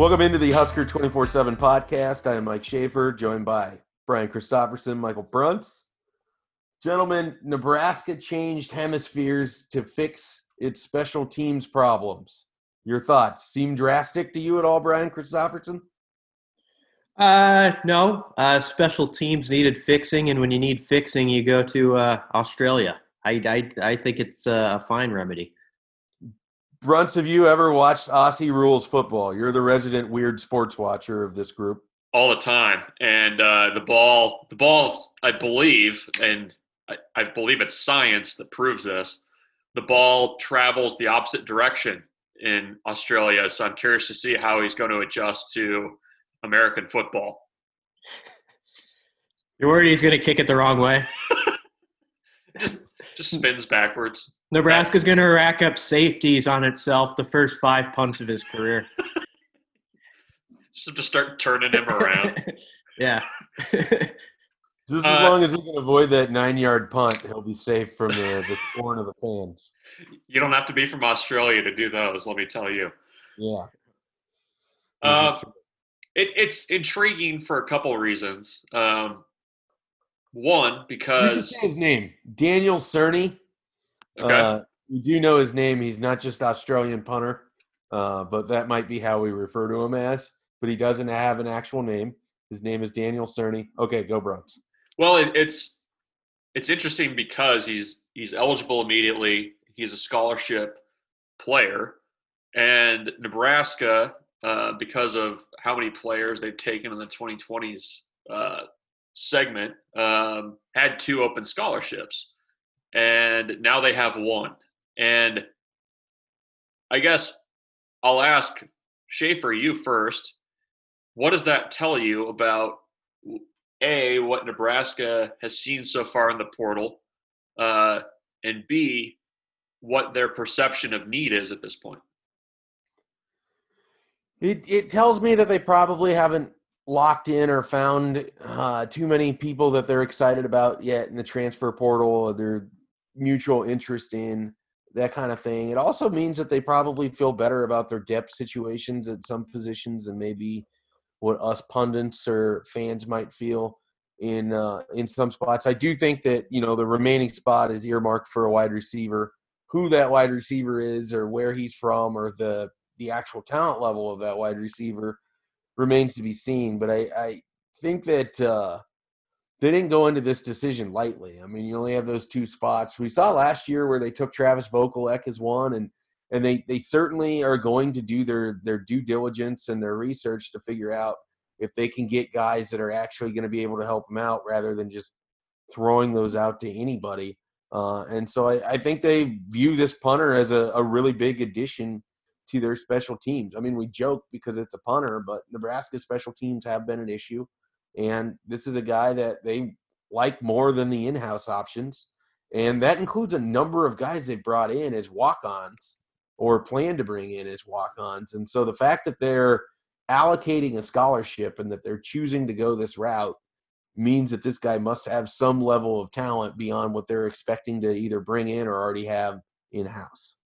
Welcome into the Husker 24 7 podcast. I am Mike Schaefer, joined by Brian Christopherson, Michael Bruntz. Gentlemen, Nebraska changed hemispheres to fix its special teams problems. Your thoughts seem drastic to you at all, Brian Christopherson? Uh, no. Uh, special teams needed fixing, and when you need fixing, you go to uh, Australia. I, I, I think it's a fine remedy. Bruntz, have you ever watched Aussie Rules football? You're the resident weird sports watcher of this group. All the time, and uh, the ball, the ball, I believe, and I, I believe it's science that proves this. The ball travels the opposite direction in Australia, so I'm curious to see how he's going to adjust to American football. You're worried he's going to kick it the wrong way? just just spins backwards. Nebraska's going to rack up safeties on itself the first five punts of his career. so just to start turning him around. yeah. Just as uh, long as he can avoid that nine-yard punt, he'll be safe from the, the scorn of the fans. You don't have to be from Australia to do those. Let me tell you. Yeah. Uh, it, it's intriguing for a couple of reasons. Um, one, because his name Daniel Cerny. Okay. Uh, you do know his name. He's not just Australian punter, uh, but that might be how we refer to him as. But he doesn't have an actual name. His name is Daniel Cerny. Okay, go Bruntz. Well, it, it's it's interesting because he's he's eligible immediately. He's a scholarship player, and Nebraska, uh, because of how many players they've taken in the 2020s uh, segment, um, had two open scholarships, and now they have one. And I guess I'll ask Schaefer you first. What does that tell you about a what Nebraska has seen so far in the portal, uh, and b what their perception of need is at this point. It it tells me that they probably haven't locked in or found uh, too many people that they're excited about yet in the transfer portal or their mutual interest in that kind of thing. It also means that they probably feel better about their depth situations at some positions than maybe what us pundits or fans might feel in uh, in some spots. I do think that you know the remaining spot is earmarked for a wide receiver. Who that wide receiver is, or where he's from, or the the actual talent level of that wide receiver remains to be seen. But I, I think that uh, they didn't go into this decision lightly. I mean, you only have those two spots. We saw last year where they took Travis Vokolek as one, and and they they certainly are going to do their their due diligence and their research to figure out if they can get guys that are actually going to be able to help them out rather than just throwing those out to anybody. Uh, and so I, I, think they view this punter as a, a, really big addition to their special teams. I mean, we joke because it's a punter, but Nebraska's special teams have been an issue. And this is a guy that they like more than the in house options. And that includes a number of guys they brought in as walk ons or plan to bring in as walk ons. And so the fact that they're allocating a scholarship and that they're choosing to go this route means that this guy must have some level of talent beyond what they're expecting to either bring in or already have in house.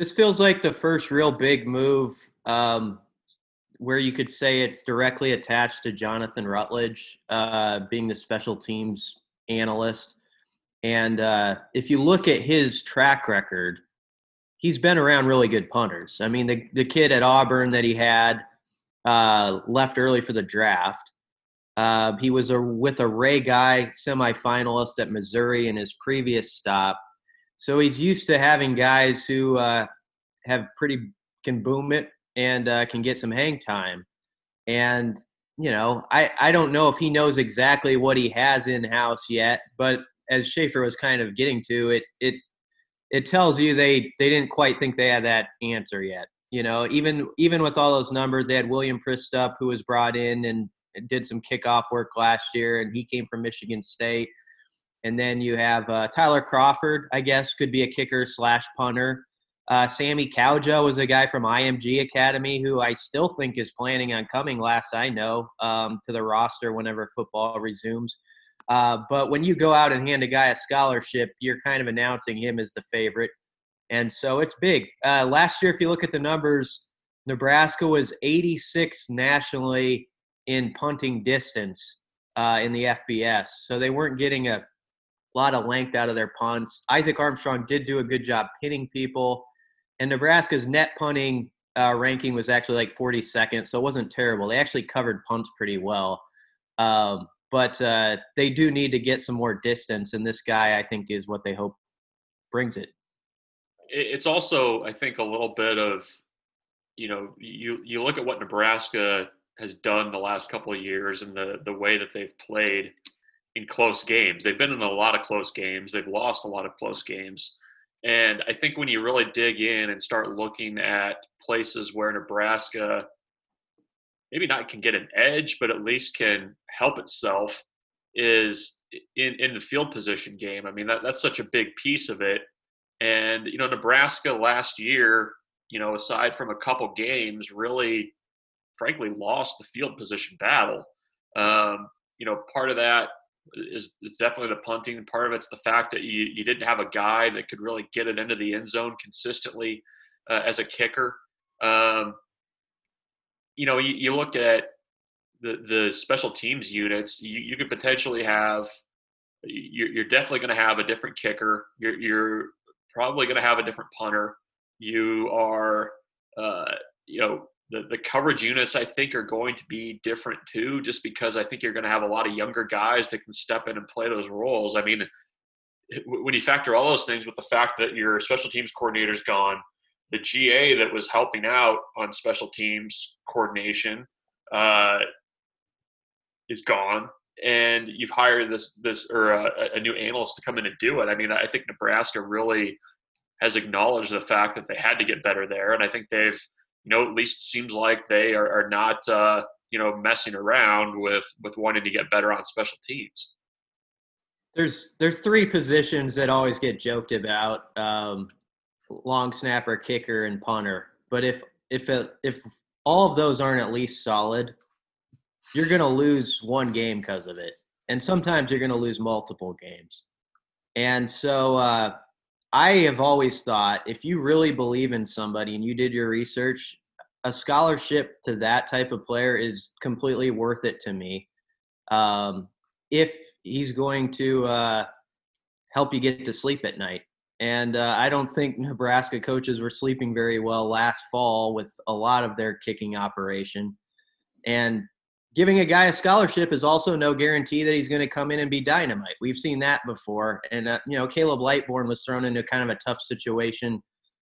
This feels like the first real big move um, where you could say it's directly attached to Jonathan Rutledge uh, being the special teams analyst. And uh, if you look at his track record, he's been around really good punters. I mean, the the kid at Auburn that he had uh, left early for the draft. Uh, he was a, with a Ray Guy semifinalist at Missouri in his previous stop. So he's used to having guys who uh, have pretty can boom it and uh, can get some hang time. And you know, I I don't know if he knows exactly what he has in house yet, but as Schaefer was kind of getting to, it it it tells you they they didn't quite think they had that answer yet. You know, even even with all those numbers, they had William Przystup who was brought in and did some kickoff work last year, and he came from Michigan State. And then you have uh, Tyler Crawford, I guess, could be a kicker slash punter. Uh, Sammy Kauja was a guy from IMG Academy who I still think is planning on coming, last I know, um, to the roster whenever football resumes. Uh, but when you go out and hand a guy a scholarship, you're kind of announcing him as the favorite. And so it's big. Uh, last year, if you look at the numbers, Nebraska was 86 nationally in punting distance uh, in the FBS, so they weren't getting a lot of length out of their punts. Isaac Armstrong did do a good job pinning people, and Nebraska's net punting uh, ranking was actually like 42nd, so it wasn't terrible. They actually covered punts pretty well. Um, but uh, they do need to get some more distance, and this guy, I think, is what they hope brings it. It's also, I think, a little bit of, you know, you you look at what Nebraska has done the last couple of years and the the way that they've played in close games. They've been in a lot of close games. They've lost a lot of close games. And I think when you really dig in and start looking at places where Nebraska maybe not can get an edge, but at least can help itself is in, in the field position game. I mean, that, that's such a big piece of it. And, you know, Nebraska last year, you know, aside from a couple games, really, frankly, lost the field position battle. Um, you know, part of that is, is definitely the punting. Part of it's the fact that you, you didn't have a guy that could really get it into the end zone consistently uh, as a kicker. Um, you know, you, you look at the the special teams units, you, you could potentially have. You're, you're definitely going to have a different kicker. You're, you're probably going to have a different punter. You are, uh, you know, the, the coverage units I think are going to be different too, just because I think you're going to have a lot of younger guys that can step in and play those roles. I mean, when you factor all those things with the fact that your special teams coordinator's gone, the GA that was helping out on special teams coordination uh, is gone, and you've hired this this or a, a, new analyst to come in and do it. I mean, I think Nebraska really has acknowledged the fact that they had to get better there, and I think they've you know at least seems like they are, are not uh, you know messing around with with wanting to get better on special teams. There's there's three positions that always get joked about. Um, long snapper, kicker, and punter. But if if it, if all of those aren't at least solid, you're going to lose one game because of it, and sometimes you're going to lose multiple games. And so uh, I have always thought if you really believe in somebody and you did your research, a scholarship to that type of player is completely worth it to me. Um, if he's going to uh, help you get to sleep at night. And uh, I don't think Nebraska coaches were sleeping very well last fall with a lot of their kicking operation. And giving a guy a scholarship is also no guarantee that he's going to come in and be dynamite. We've seen that before. And, uh, you know, Caleb Lightbourn was thrown into kind of a tough situation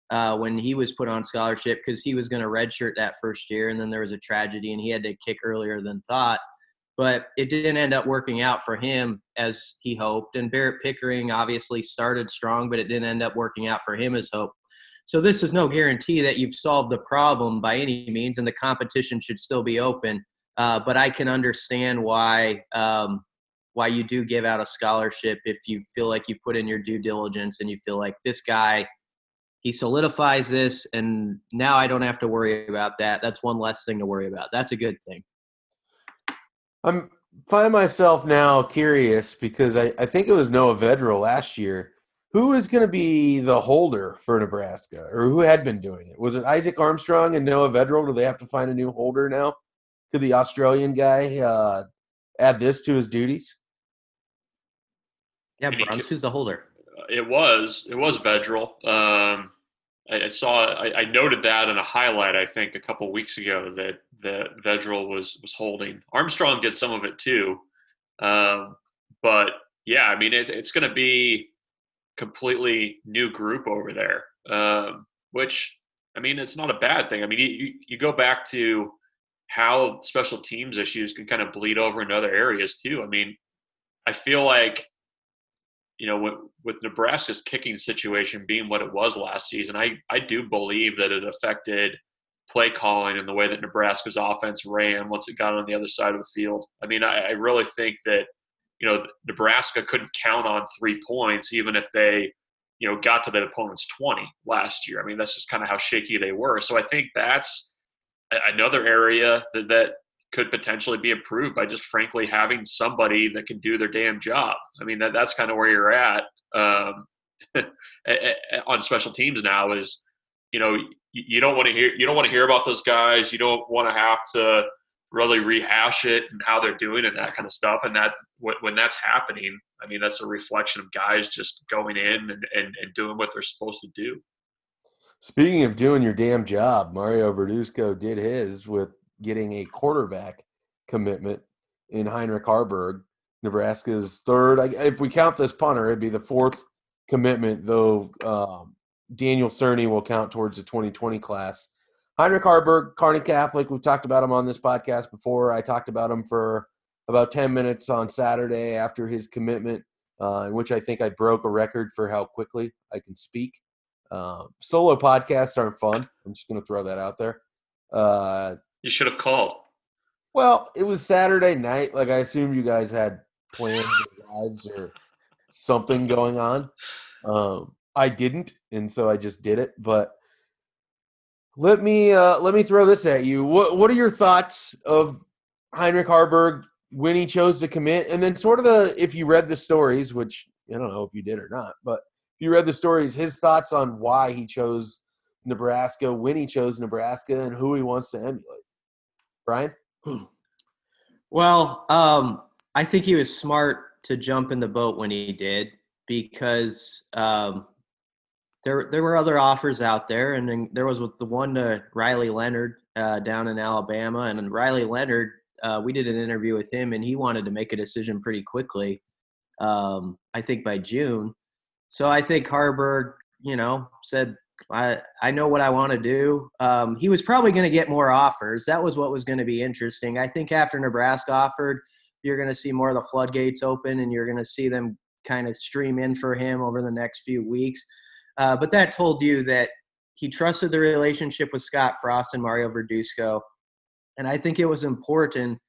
uh, when he was put on scholarship because he was going to redshirt that first year. And then there was a tragedy and he had to kick earlier than thought but it didn't end up working out for him as he hoped. And Barrett Pickering obviously started strong, but it didn't end up working out for him as hoped. So this is no guarantee that you've solved the problem by any means, and the competition should still be open. Uh, but I can understand why um, why you do give out a scholarship if you feel like you put in your due diligence and you feel like this guy he solidifies this and now I don't have to worry about that. That's one less thing to worry about. That's a good thing. I'm find myself now curious because I, I think it was Noah Vedral last year. Who is going to be the holder for Nebraska, or who had been doing it? Was it Isaac Armstrong and Noah Vedral? Do they have to find a new holder now? Could the Australian guy uh, add this to his duties? Yeah, Bruns, who's the holder? It was it was Vedral. Um, I, saw I, I, noted that in a highlight I think a couple weeks ago that that Vedral was was holding. Armstrong did some of it too, um, but yeah, I mean it, it's going to be completely new group over there, um, which I mean it's not a bad thing. I mean you you go back to how special teams issues can kind of bleed over into other areas too. I mean I feel like you know, with, with Nebraska's kicking situation being what it was last season, I, I do believe that it affected play calling and the way that Nebraska's offense ran once it got on the other side of the field. I mean, I, I really think that, you know, Nebraska couldn't count on three points even if they, you know, got to the opponent's 20 last year. I mean, that's just kind of how shaky they were. So I think that's another area that, that could potentially be improved by just frankly having somebody that can do their damn job. I mean, that, that's kind of where you're at um, on special teams now is, you know, you don't want to hear you don't want to hear about those guys. You don't want to have to really rehash it and how they're doing and that kind of stuff. And that when that's happening, I mean, that's a reflection of guys just going in and, and, and doing what they're supposed to do. Speaking of doing your damn job, Mario Verduzco did his with getting a quarterback commitment in Heinrich Haarberg, Nebraska's third. If we count this punter, it'd be the fourth commitment, though um, Daniel Cerny will count towards the 2020 class. Heinrich Haarberg, Kearney Catholic, we've talked about him on this podcast before. I talked about him for about 10 minutes on Saturday after his commitment, uh, in which I think I broke a record for how quickly I can speak. Uh, solo podcasts aren't fun. I'm just going to throw that out there. Uh, you should have called. Well, it was Saturday night. Like I assume you guys had plans or lives or something going on. Um, I didn't, and so I just did it. But let me uh, let me throw this at you. What what are your thoughts of Heinrich Haarberg when he chose to commit, and then sort of the if you read the stories, which I don't know if you did or not, but you read the stories, his thoughts on why he chose Nebraska, when he chose Nebraska, and who he wants to emulate. Brian. Well, um, I think he was smart to jump in the boat when he did because um, there there were other offers out there, and there was the one to Riley Leonard uh, down in Alabama, and Riley Leonard, uh, we did an interview with him, and he wanted to make a decision pretty quickly. Um, I think by June. So I think Haarberg, you know, said I I know what I want to do. Um, he was probably going to get more offers. That was what was going to be interesting. I think after Nebraska offered, you're going to see more of the floodgates open, and you're going to see them kind of stream in for him over the next few weeks. Uh, but that told you that he trusted the relationship with Scott Frost and Mario Verduzco, and I think it was important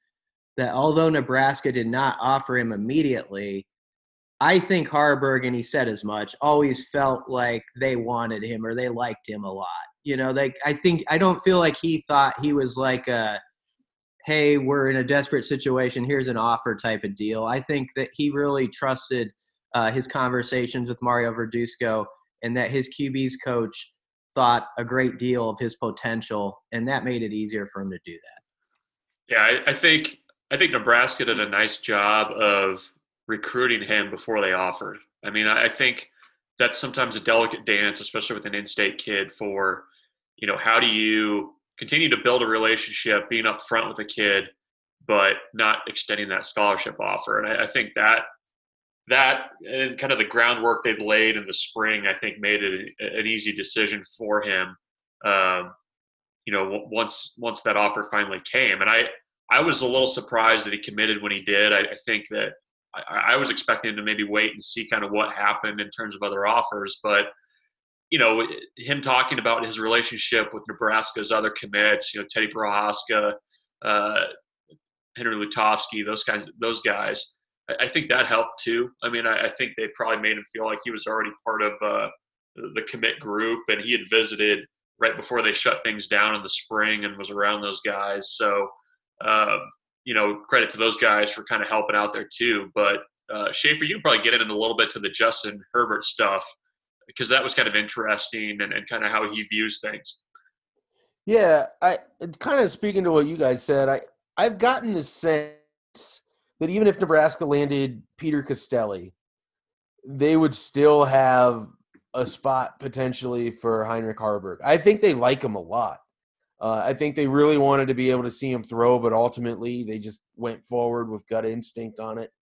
that although Nebraska did not offer him immediately, I think Haarberg, and he said as much, always felt like they wanted him or they liked him a lot. You know, like I think I don't feel like he thought he was like a hey, we're in a desperate situation, here's an offer type of deal. I think that he really trusted uh, his conversations with Mario Verduzco and that his QB's coach thought a great deal of his potential, and that made it easier for him to do that. Yeah, I, I think I think Nebraska did a nice job of recruiting him before they offered. I mean, I think that's sometimes a delicate dance, especially with an in-state kid. For you know, how do you continue to build a relationship, being upfront with a kid, but not extending that scholarship offer? And I, I think that that and kind of the groundwork they've laid in the spring, I think, made it an easy decision for him. Um, you know, once once that offer finally came, and I I was a little surprised that he committed when he did. I, I think that I, I, was expecting him to maybe wait and see kind of what happened in terms of other offers, but you know, him talking about his relationship with Nebraska's other commits, you know, Teddy Prochazka, uh, Henry Lutovsky, those guys, those guys. I, I, think that helped too. I mean, I, I, think they probably made him feel like he was already part of uh, the commit group, and he had visited right before they shut things down in the spring and was around those guys. So, um, you know, credit to those guys for kind of helping out there too. But uh, Schaefer, you can probably get in a little bit to the Justin Herbert stuff because that was kind of interesting and, and kind of how he views things. Yeah, I kind of speaking to what you guys said. I I've gotten the sense that even if Nebraska landed Peter Costelli, they would still have a spot potentially for Heinrich Haarberg. I think they like him a lot. Uh, I think they really wanted to be able to see him throw, but ultimately they just went forward with gut instinct on it.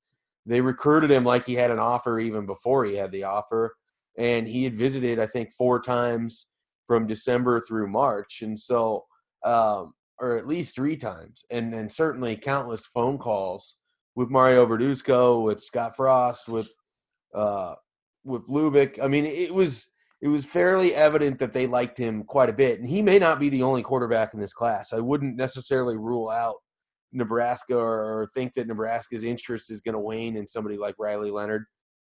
They recruited him like he had an offer even before he had the offer, and he had visited I think four times from December through March, and so um, or at least three times, and and certainly countless phone calls with Mario Verduzco, with Scott Frost, with uh, with Lubick. I mean, it was it was fairly evident that they liked him quite a bit. And he may not be the only quarterback in this class. I wouldn't necessarily rule out Nebraska or, think that Nebraska's interest is going to wane in somebody like Riley Leonard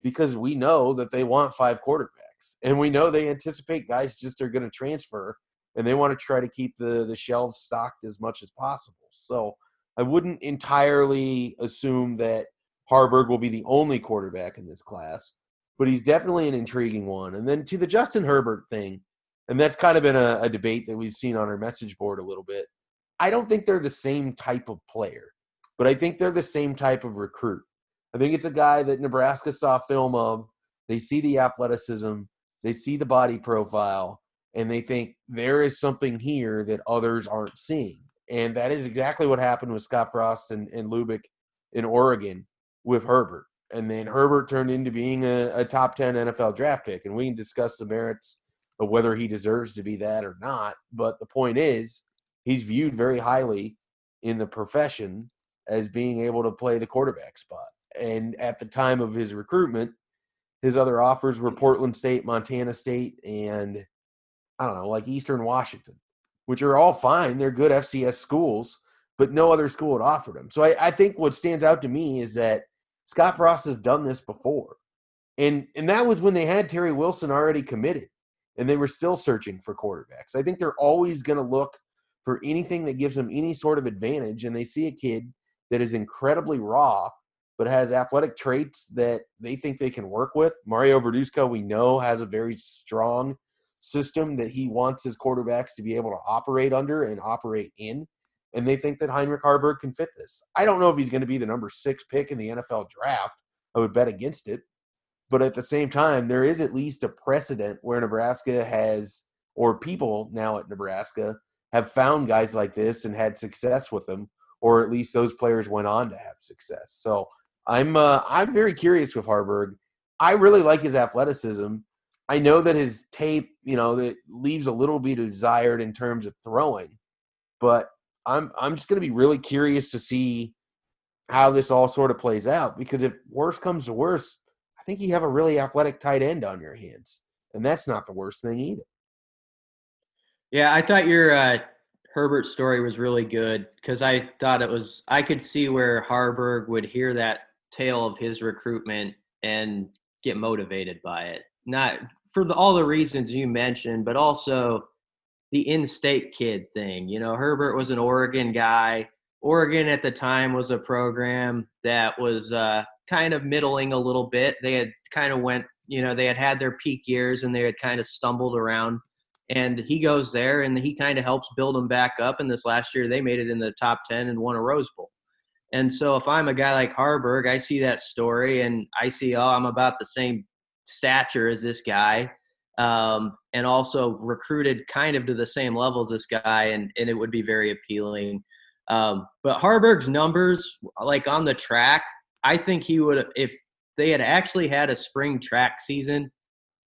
because we know that they want five quarterbacks. And we know they anticipate guys just are going to transfer and they want to try to keep the, the shelves stocked as much as possible. So I wouldn't entirely assume that Haarberg will be the only quarterback in this class but he's definitely an intriguing one. And then to the Justin Herbert thing, and that's kind of been a, a debate that we've seen on our message board a little bit. I don't think they're the same type of player, but I think they're the same type of recruit. I think it's a guy that Nebraska saw film of. They see the athleticism, they see the body profile, and they think there is something here that others aren't seeing. And that is exactly what happened with Scott Frost and, and Lubick in Oregon with Herbert. And then Herbert turned into being a, a top 10 NFL draft pick. And we can discuss the merits of whether he deserves to be that or not. But the point is, he's viewed very highly in the profession as being able to play the quarterback spot. And at the time of his recruitment, his other offers were Portland State, Montana State, and I don't know, like Eastern Washington, which are all fine. They're good FCS schools, but no other school had offered him. So I, I think what stands out to me is that Scott Frost has done this before. And and that was when they had Terry Wilson already committed and they were still searching for quarterbacks. I think they're always going to look for anything that gives them any sort of advantage and they see a kid that is incredibly raw but has athletic traits that they think they can work with. Mario Verduzco, we know, has a very strong system that he wants his quarterbacks to be able to operate under and operate in. And they think that Heinrich Haarberg can fit this. I don't know if he's going to be the number six pick in the NFL draft. I would bet against it. But at the same time, there is at least a precedent where Nebraska has, or people now at Nebraska, have found guys like this and had success with them, or at least those players went on to have success. So I'm uh, I'm very curious with Haarberg. I really like his athleticism. I know that his tape, you know, that leaves a little bit desired in terms of throwing, but I'm I'm just going to be really curious to see how this all sort of plays out because if worse comes to worse, I think you have a really athletic tight end on your hands, and that's not the worst thing either. Yeah, I thought your uh, Herbert story was really good because I thought it was I could see where Haarberg would hear that tale of his recruitment and get motivated by it. Not for the, all the reasons you mentioned, but also the in-state kid thing. You know, Herbert was an Oregon guy. Oregon at the time was a program that was uh, kind of middling a little bit. They had kind of went, you know, they had had their peak years and they had kind of stumbled around. And he goes there and he kind of helps build them back up. And this last year, they made it in the top 10 and won a Rose Bowl. And so if I'm a guy like Haarberg, I see that story and I see, oh, I'm about the same stature as this guy. Um, and also recruited kind of to the same level as this guy, and, and it would be very appealing. Um, but Haarberg's numbers, like on the track, I think he would, if they had actually had a spring track season,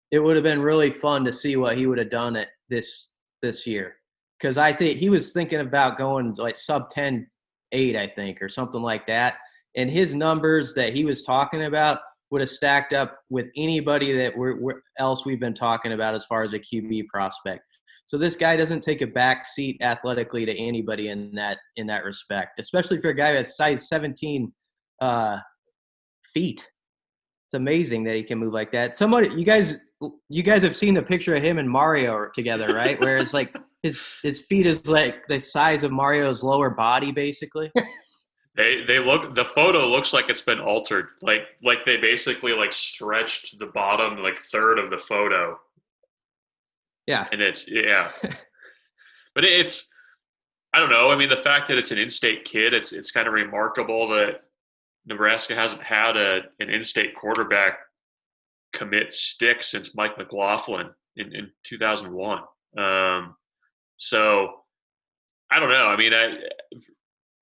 it would have been really fun to see what he would have done it this this year. Because I think he was thinking about going like sub ten eight, I think, or something like that. And his numbers that he was talking about would have stacked up with anybody that we're, we're, else we've been talking about as far as a QB prospect. So this guy doesn't take a back seat athletically to anybody in that in that respect, especially for a guy that's size 17 uh, feet. It's amazing that he can move like that. Somebody, you guys, you guys have seen the picture of him and Mario together, right? Where it's like his his feet is like the size of Mario's lower body, basically. They they look the photo looks like it's been altered. Like like they basically like stretched the bottom like third of the photo. Yeah. And it's yeah. but it's I don't know. I mean the fact that it's an in-state kid, it's it's kind of remarkable that Nebraska hasn't had a an in-state quarterback commit stick since Mike McLaughlin in, in 2001. Um, so I don't know. I mean, I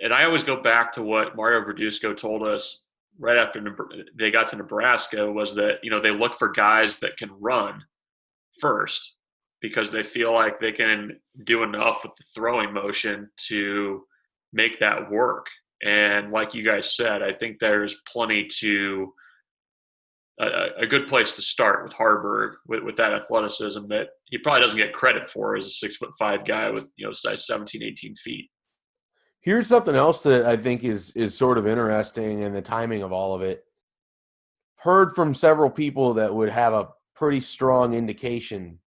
and I always go back to what Mario Verduzco told us right after they got to Nebraska was that you know they look for guys that can run first because they feel like they can do enough with the throwing motion to make that work. And like you guys said, I think there's plenty to a, a, good place to start with Haarberg with, with that athleticism that he probably doesn't get credit for as a six foot five guy with you know size 17 18 feet here's something else that i think is is sort of interesting in the timing of all of it heard from several people that would have a pretty strong indication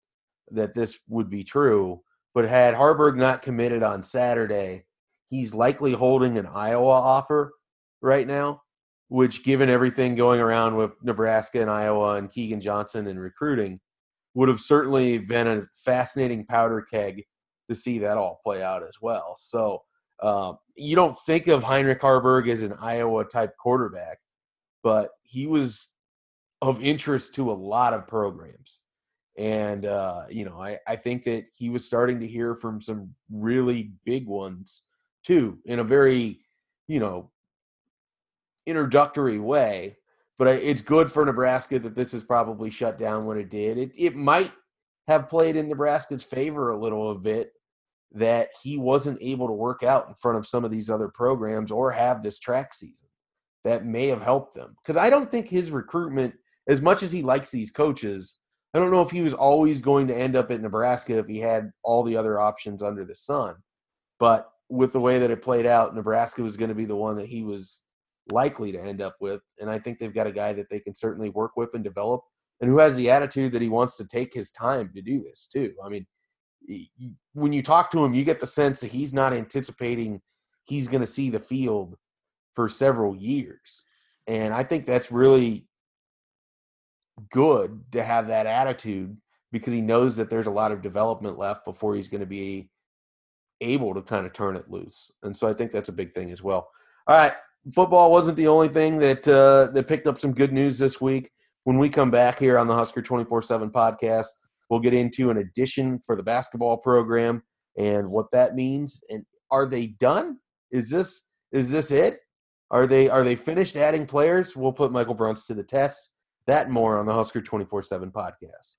that this would be true but had Haarberg not committed on saturday he's likely holding an iowa offer right now which given everything going around with Nebraska and Iowa and Keagan Johnson and recruiting would have certainly been a fascinating powder keg to see that all play out as well. So uh, you don't think of Heinrich Haarberg as an Iowa type quarterback, but he was of interest to a lot of programs. And, uh, you know, I, I think that he was starting to hear from some really big ones too, in a very, you know, introductory way. But it's good for Nebraska that this is probably shut down when it did. It, it might have played in Nebraska's favor a little a bit that he wasn't able to work out in front of some of these other programs or have this track season. That may have helped them. Because I don't think his recruitment, as much as he likes these coaches, I don't know if he was always going to end up at Nebraska if he had all the other options under the sun. But with the way that it played out, Nebraska was going to be the one that he was likely to end up with. And I think they've got a guy that they can certainly work with and develop and who has the attitude that he wants to take his time to do this too. I mean, when you talk to him, you get the sense that he's not anticipating he's going to see the field for several years. And I think that's really good to have that attitude because he knows that there's a lot of development left before he's going to be able to kind of turn it loose. And so I think that's a big thing as well. All right, football wasn't the only thing that uh, that picked up some good news this week. When we come back here on the Husker 24/7 podcast, we'll get into an addition for the basketball program and what that means. And are they done? Is this is this it? Are they are they finished adding players? We'll put Michael Bruntz to the test. That more on the Husker 24/7 podcast.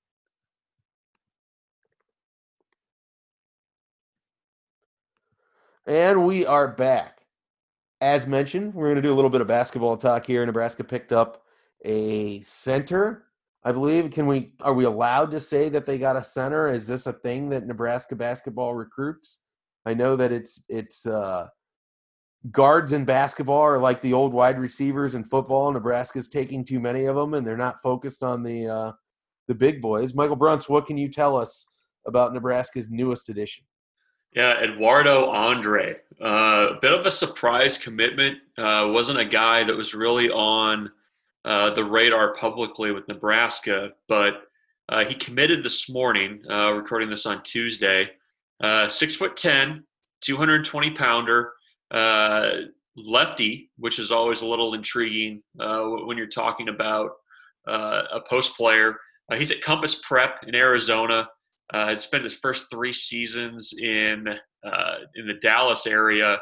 And we are back. As mentioned, we're going to do a little bit of basketball talk here. Nebraska picked up a center, I believe. Can we are we allowed to say that they got a center? Is this a thing that Nebraska basketball recruits? I know that it's it's uh guards in basketball are like the old wide receivers in football. Nebraska's taking too many of them, and they're not focused on the uh, the big boys. Michael Bruntz, what can you tell us about Nebraska's newest addition? Yeah, Eduardo Andre, uh, a bit of a surprise commitment. Uh, wasn't a guy that was really on uh, the radar publicly with Nebraska, but uh, he committed this morning. Uh, recording this on Tuesday. Uh, six foot ten, 220 pounder uh, lefty, which is always a little intriguing uh, when you're talking about a post player. He's at Compass Prep in Arizona. Uh, had spent his first three seasons in in the Dallas area.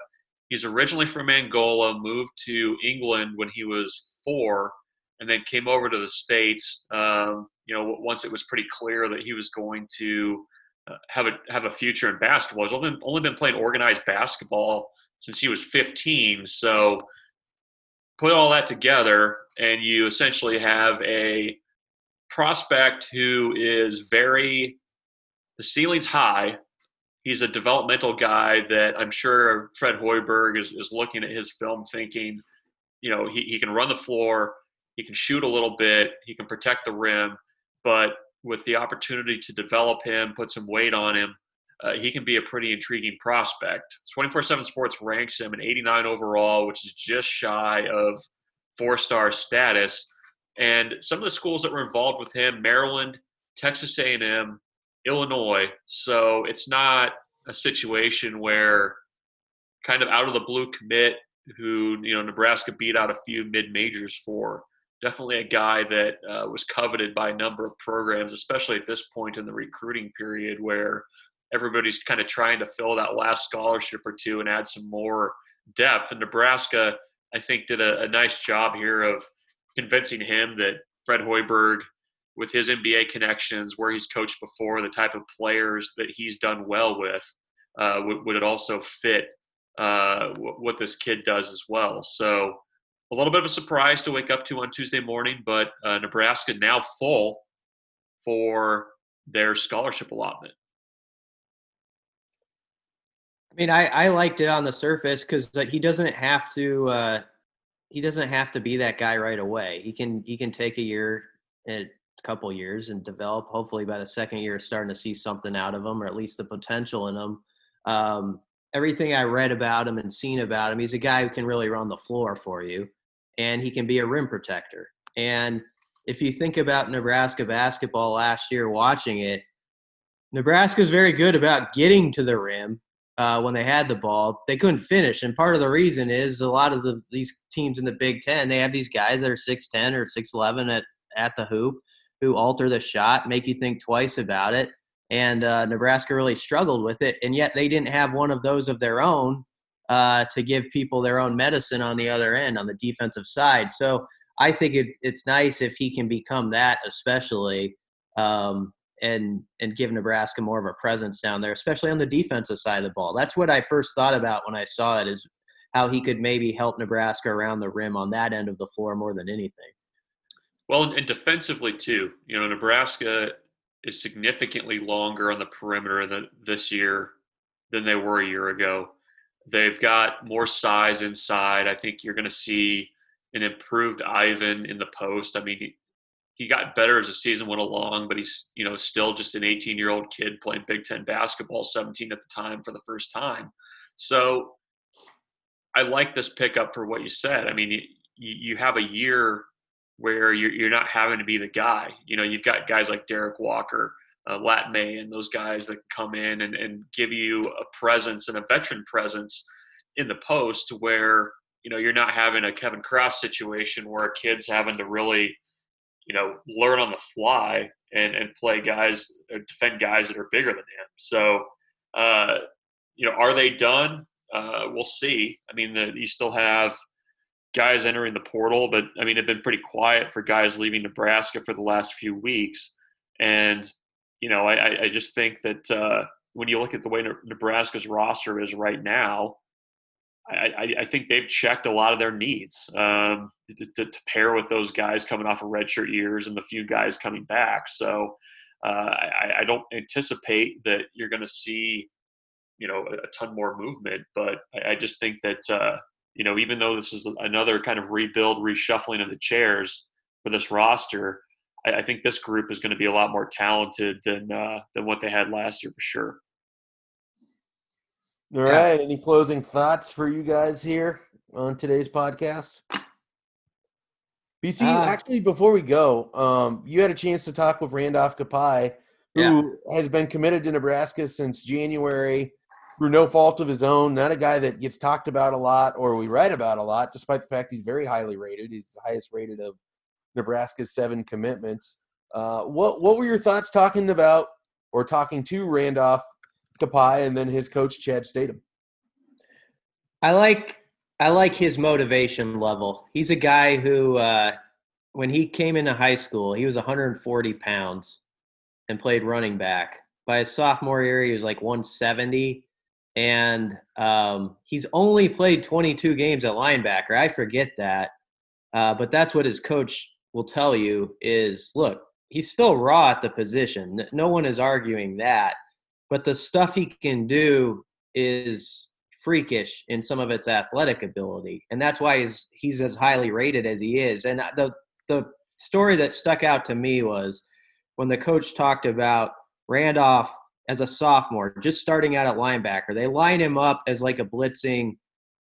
He's originally from Angola, moved to England when he was four, and then came over to the states. Um, you know, once it was pretty clear that he was going to uh, have a have a future in basketball. He's only been, only been playing organized basketball since he was 15. So put all that together, and you essentially have a prospect who is very the ceiling's high. He's a developmental guy that I'm sure Fred Hoiberg is, is looking at his film thinking, you know, he, he can run the floor, he can shoot a little bit, he can protect the rim, but with the opportunity to develop him, put some weight on him, uh, he can be a pretty intriguing prospect. 24 7 Sports ranks him an 89 overall, which is just shy of four star status. And some of the schools that were involved with him Maryland, Texas A&M, Illinois. So it's not a situation where kind of out of the blue commit who you know Nebraska beat out a few mid majors for. Definitely a guy that uh, was coveted by a number of programs, especially at this point in the recruiting period where everybody's kind of trying to fill that last scholarship or two and add some more depth. And Nebraska, I think, did a, a nice job here of convincing him that Fred Hoiberg, with his NBA connections, where he's coached before, the type of players that he's done well with, uh, would, would, it also fit uh, what this kid does as well? So a little bit of a surprise to wake up to on Tuesday morning, but uh, Nebraska now full for their scholarship allotment. I mean, I, I liked it on the surface because he doesn't have to uh, he doesn't have to be that guy right away. He can he can take a year, a couple years, and develop. Hopefully, by the second year, starting to see something out of him, or at least the potential in him. Um, everything I read about him and seen about him, he's a guy who can really run the floor for you, and he can be a rim protector. And if you think about Nebraska basketball last year, watching it, Nebraska is very good about getting to the rim uh, when they had the ball. They couldn't finish, and part of the reason is a lot of the, these teams in the Big Ten they have these guys that are six ten or six eleven at at the hoop who alter the shot, make you think twice about it. And uh, Nebraska really struggled with it, and yet they didn't have one of those of their own uh, to give people their own medicine on the other end on the defensive side. So I think it's it's nice if he can become that, especially. Um, and and give Nebraska more of a presence down there, especially on the defensive side of the ball. That's what I first thought about when I saw it is how he could maybe help Nebraska around the rim on that end of the floor more than anything. Well, and defensively too. You know, Nebraska is significantly longer on the perimeter this year than they were a year ago. They've got more size inside. I think you're going to see an improved Yvan in the post. I mean, he got better as the season went along, but he's you know still just an 18 year old kid playing Big Ten basketball, 17 at the time for the first time. So I like this pickup for what you said. I mean, you, you have a year where you're, you're not having to be the guy. You know, you've got guys like Derrick Walker, uh, May, and those guys that come in and, and give you a presence and a veteran presence in the post where you know you're not having a Kevin Cross situation where a kid's having to really you know, learn on the fly and, and play guys or defend guys that are bigger than him. So, uh, you know, are they done? Uh, we'll see. I mean, the, you still have guys entering the portal, but I mean, it's been pretty quiet for guys leaving Nebraska for the last few weeks. And, you know, I, I just think that uh, when you look at the way Nebraska's roster is right now, I, I, think they've checked a lot of their needs um, to, to, to, pair with those guys coming off of redshirt years and the few guys coming back. So uh, I, I, don't anticipate that you're going to see, you know, a, ton more movement. But I, just think that uh, you know, even though this is another kind of rebuild, reshuffling of the chairs for this roster, I, think this group is going to be a lot more talented than uh, than what they had last year for sure. All right. Any closing thoughts for you guys here on today's podcast? BC, uh, actually, before we go, um, you had a chance to talk with Randolph Kpai, who yeah. has been committed to Nebraska since January through no fault of his own. Not a guy that gets talked about a lot or we write about a lot, despite the fact he's very highly rated. He's the highest rated of Nebraska's seven commitments. Uh, what what were your thoughts talking about or talking to Randolph Kpai and then his coach Chad Statham. I like I like his motivation level. He's a guy who, uh, when he came into high school, he was 140 pounds and played running back. By his sophomore year, he was like 170, and um, he's only played 22 games at linebacker. I forget that, uh, but that's what his coach will tell you. Is look, he's still raw at the position. No one is arguing that but the stuff he can do is freakish in some of its athletic ability, and that's why he's he's as highly rated as he is. And the the story that stuck out to me was when the coach talked about Randolph as a sophomore, just starting out at linebacker. They line him up as like a blitzing,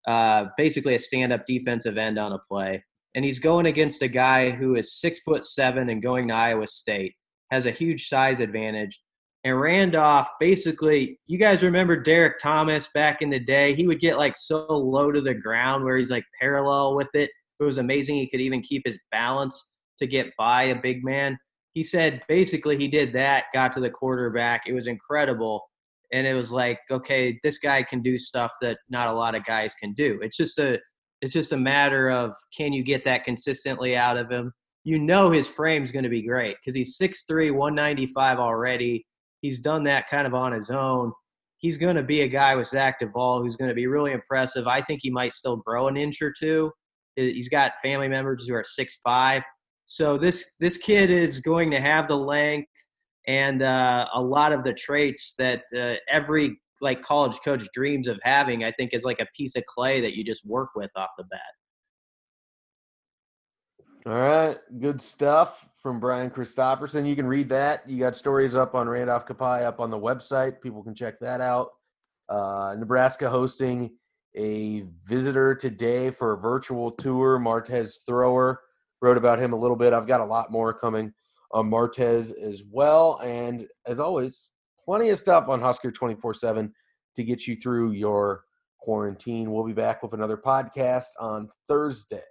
uh, basically a stand-up defensive end on a play, and he's going against a guy who is six foot seven and going to Iowa State, has a huge size advantage, and Randolph basically, you guys remember Derrick Thomas back in the day? He would get like so low to the ground where he's like parallel with it. It was amazing. He could even keep his balance to get by a big man. He said basically he did that, got to the quarterback. It was incredible. And it was like, okay, this guy can do stuff that not a lot of guys can do. It's just a it's just a matter of can you get that consistently out of him? You know his frame's going to be great because he's 6'3, 195 already He's done that kind of on his own. He's going to be a guy with Zach Duval who's going to be really impressive. I think he might still grow an inch or two. He's got family members who are six five. So this this kid is going to have the length and uh, a lot of the traits that uh, every like college coach dreams of having. I think is like a piece of clay that you just work with off the bat. All right, good stuff from Brian Christopherson. You can read that. You got stories up on Randolph Kpai up on the website. People can check that out. Uh, Nebraska hosting a visitor today for a virtual tour. Martez Thrower wrote about him a little bit. I've got a lot more coming on Martez as well. And as always, plenty of stuff on Husker 24 7 to get you through your quarantine. We'll be back with another podcast on Thursday.